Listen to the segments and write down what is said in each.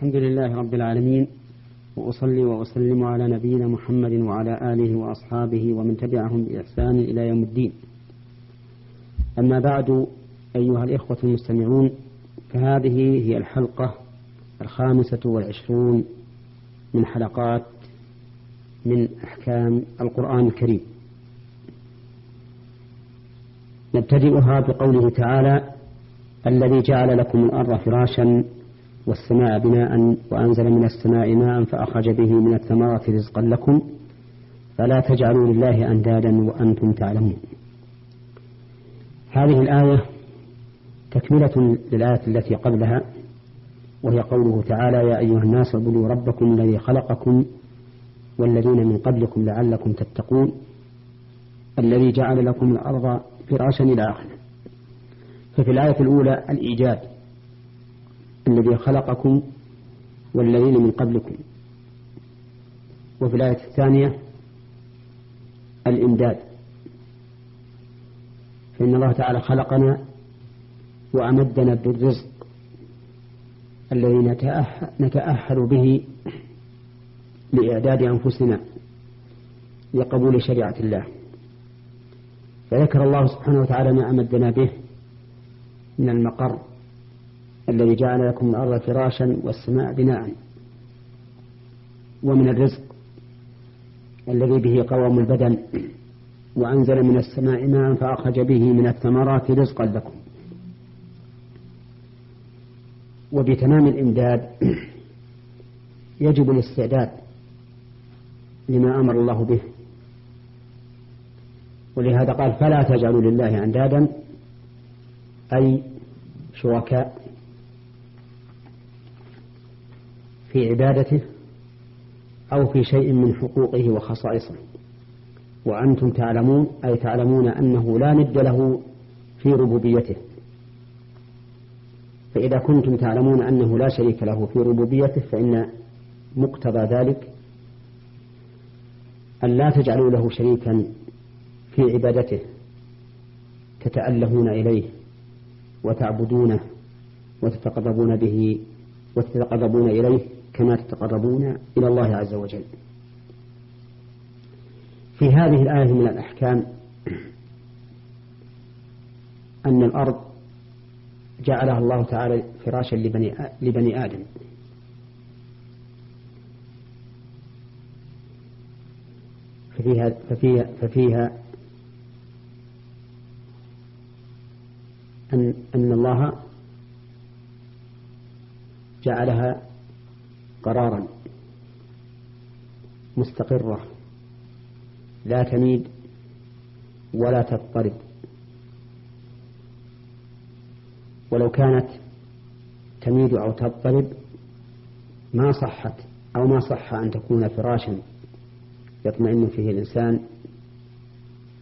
الحمد لله رب العالمين وأصلي وأسلم على نبينا محمد وعلى آله وأصحابه ومن تبعهم بإحسان إلى يوم الدين. أما بعد أيها الإخوة المستمعون فهذه هي الحلقة الخامسة والعشرون من حلقات من أحكام القرآن الكريم. نبتدئها بقوله تعالى الذي جعل لكم الأرض فراشا والسماء بناء وأنزل من السماء ماء فأخرج به من الثمرات رزقا لكم فلا تجعلوا لله أندادا وأنتم تعلمون. هذه الآية تكملة للآية التي قبلها وهي قوله تعالى يا أيها الناس اعبدوا ربكم الذي خلقكم والذين من قبلكم لعلكم تتقون الذي جعل لكم الأرض فراشا إلى آخره. ففي الآية الأولى الإيجاد الذي خلقكم والذين من قبلكم. وفي الآية الثانية الإمداد. فإن الله تعالى خلقنا وأمدنا بالرزق الذي نتأهل به لإعداد أنفسنا لقبول شريعة الله. فذكر الله سبحانه وتعالى ما أمدنا به من المقر. الذي جعل لكم الأرض فراشا والسماء بناء. ومن الرزق الذي به قوام البدن وأنزل من السماء ماء فأخرج به من الثمرات رزقا لكم. وبتمام الإمداد يجب الاستعداد لما أمر الله به. ولهذا قال فلا تجعلوا لله أندادا أي شركاء. في عبادته أو في شيء من حقوقه وخصائصه. وأنتم تعلمون أي تعلمون أنه لا ند له في ربوبيته. فإذا كنتم تعلمون أنه لا شريك له في ربوبيته فإن مقتضى ذلك أن لا تجعلوا له شريكا في عبادته تتألهون إليه وتعبدونه وتتقربون به وتتقربون إليه. كما تتقربون إلى الله عز وجل. في هذه الآية من الأحكام أن الأرض جعلها الله تعالى فراشا لبني, لبني آدم. ففيها, ففيها, ففيها أن, أن الله جعلها قرارا مستقرة لا تميد ولا تضطرب. ولو كانت تميد أو تضطرب ما صحت أو ما صح أن تكون فراشا يطمئن فيه الإنسان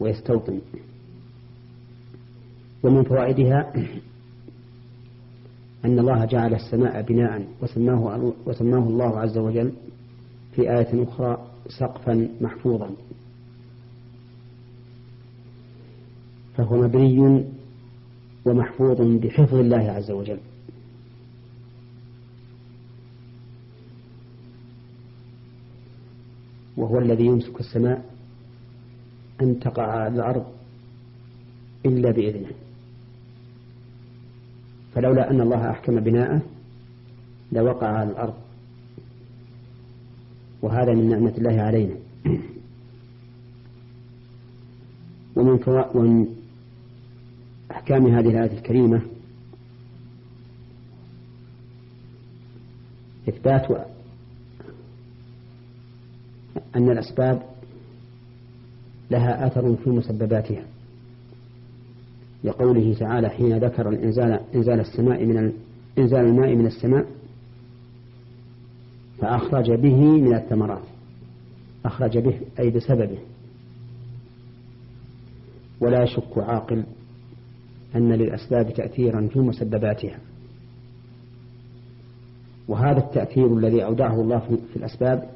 ويستوطن. ومن فوائدها أن الله جعل السماء بناء وسماه, وسماه الله عز وجل في آية أخرى سقفا محفوظا. فهو مبني ومحفوظ بحفظ الله عز وجل. وهو الذي يمسك السماء أن تقع على الأرض إلا بإذنه. فلولا أن الله أحكم بناءه لوقع على الأرض. وهذا من نعمة الله علينا. ومن, ومن أحكام هذه الآية الكريمة إثبات أن الأسباب لها أثر في مسبباتها. لقوله تعالى حين ذكر الإنزال إنزال السماء من إنزال الماء من السماء فأخرج به من الثمرات. أخرج به أي بسببه. ولا يشك عاقل أن للأسباب تأثيرا في مسبباتها. وهذا التأثير الذي أودعه الله في الأسباب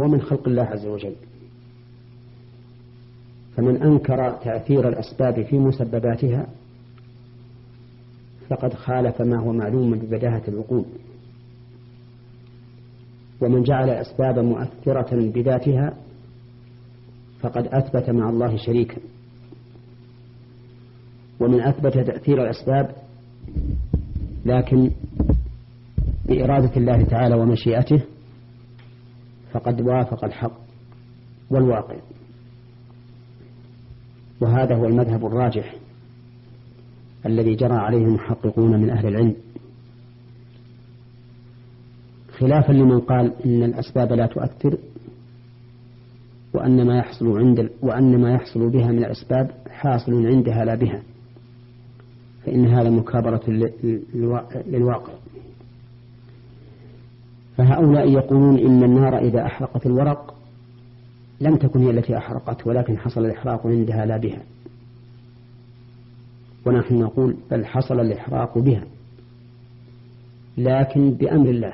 هو من خلق الله عز وجل. فمن أنكر تأثير الأسباب في مسبباتها فقد خالف ما هو معلوم ببداهة العقول. ومن جعل الأسباب مؤثرة بذاتها فقد أثبت مع الله شريكا. ومن أثبت تأثير الأسباب لكن بإرادة الله تعالى ومشيئته فقد وافق الحق والواقع. وهذا هو المذهب الراجح الذي جرى عليه المحققون من أهل العلم. خلافا لمن قال إن الأسباب لا تؤثر وأن ما يحصل عند وأن ما يحصل بها من الأسباب حاصل عندها لا بها فإن هذا مكابرة للواقع. فهؤلاء يقولون إن النار إذا أحرقت الورق لم تكن هي التي أحرقت ولكن حصل الإحراق عندها لا بها. ونحن نقول بل حصل الإحراق بها. لكن بأمر الله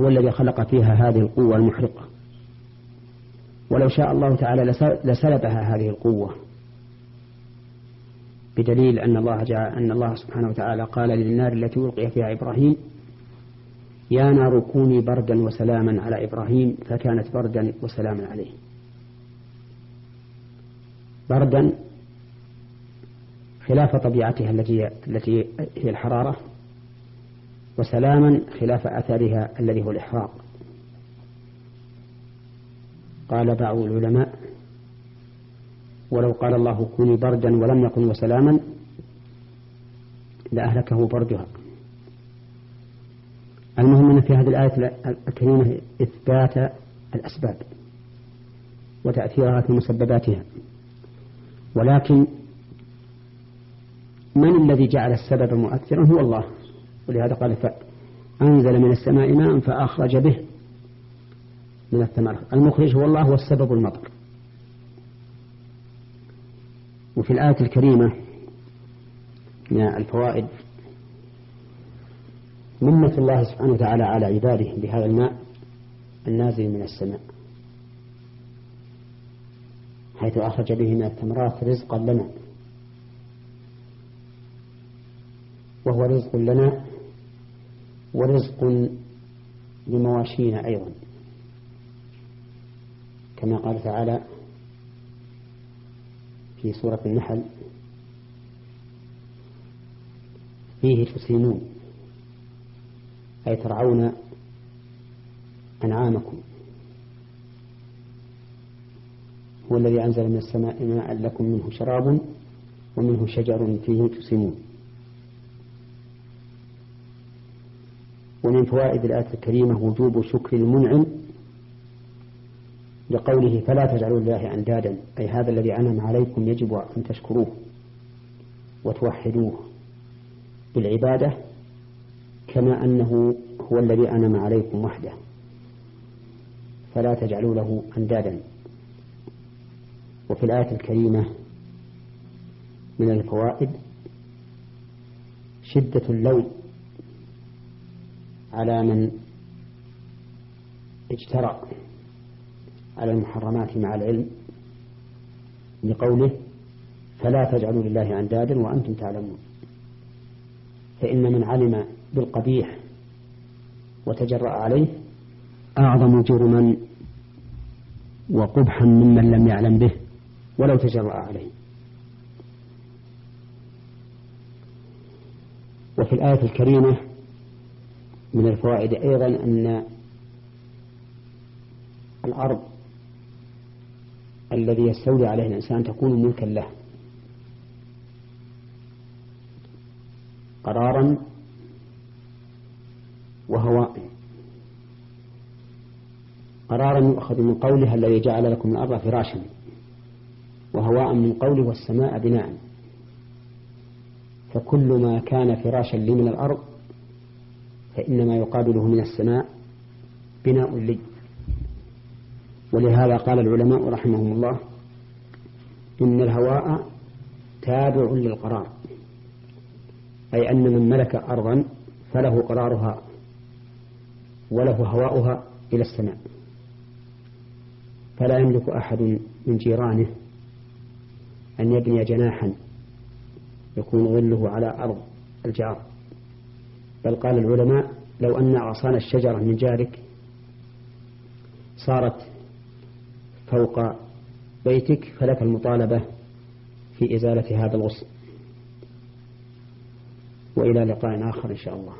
هو الذي خلق فيها هذه القوة المحرقة. ولو شاء الله تعالى لسلبها هذه القوة. بدليل أن الله جاء أن الله سبحانه وتعالى قال للنار التي ألقي فيها إبراهيم يا نار كوني بردا وسلاما على إبراهيم فكانت بردا وسلاما عليه. بردا خلاف طبيعتها التي التي هي الحرارة وسلاما خلاف أثرها الذي هو الإحراق. قال بعض العلماء ولو قال الله كوني بردا ولم يكن وسلاما لأهلكه بردها. المهم أن في هذه الآية الكريمة إثبات الأسباب وتأثيرها في مسبباتها. ولكن من الذي جعل السبب مؤثرا هو الله. ولهذا قال أنزل من السماء ماء فأخرج به من الثمرة المخرج هو الله والسبب المطر. وفي الآية الكريمة من الفوائد منة الله سبحانه وتعالى على عباده بهذا الماء النازل من السماء حيث أخرج به من الثمرات رزقا لنا وهو رزق لنا ورزق لمواشينا أيضا كما قال تعالى في سورة النحل فيه تسلمون أي ترعون أنعامكم. هو الذي أنزل من السماء ماء لكم منه شراب ومنه شجر فيه تسلمون ومن فوائد الآية الكريمة وجوب شكر المنعم لقوله فلا تجعلوا الله أندادا أي هذا الذي أنعم عليكم يجب أن تشكروه وتوحدوه بالعبادة كما أنه هو الذي أنعم عليكم وحده. فلا تجعلوا له أندادا. وفي الآية الكريمة من الفوائد شدة اللوم على من اجترأ على المحرمات مع العلم لقوله فلا تجعلوا لله أندادا وأنتم تعلمون. فإن من علم بالقبيح وتجرأ عليه أعظم جرما وقبحا ممن لم يعلم به ولو تجرأ عليه. وفي الآية الكريمة من الفوائد أيضا أن الأرض الذي يستولي عليه الإنسان تكون ملكا له. قرارا وهواء قرارا يؤخذ من قولها الذي جعل لكم الأرض فراشا وهواء من قوله والسماء بناء. فكل ما كان فراشا لي من الأرض فإنما يقابله من السماء بناء لي. ولهذا قال العلماء رحمهم الله إن الهواء تابع للقرار أي أن من ملك أرضا فله قرارها. وله هواؤها إلى السماء. فلا يملك أحد من جيرانه أن يبني جناحا يكون ظله على أرض الجار. بل قال العلماء لو أن أغصان الشجرة من جارك صارت فوق بيتك فلك المطالبة في إزالة هذا الغصن وإلى لقاء آخر إن شاء الله.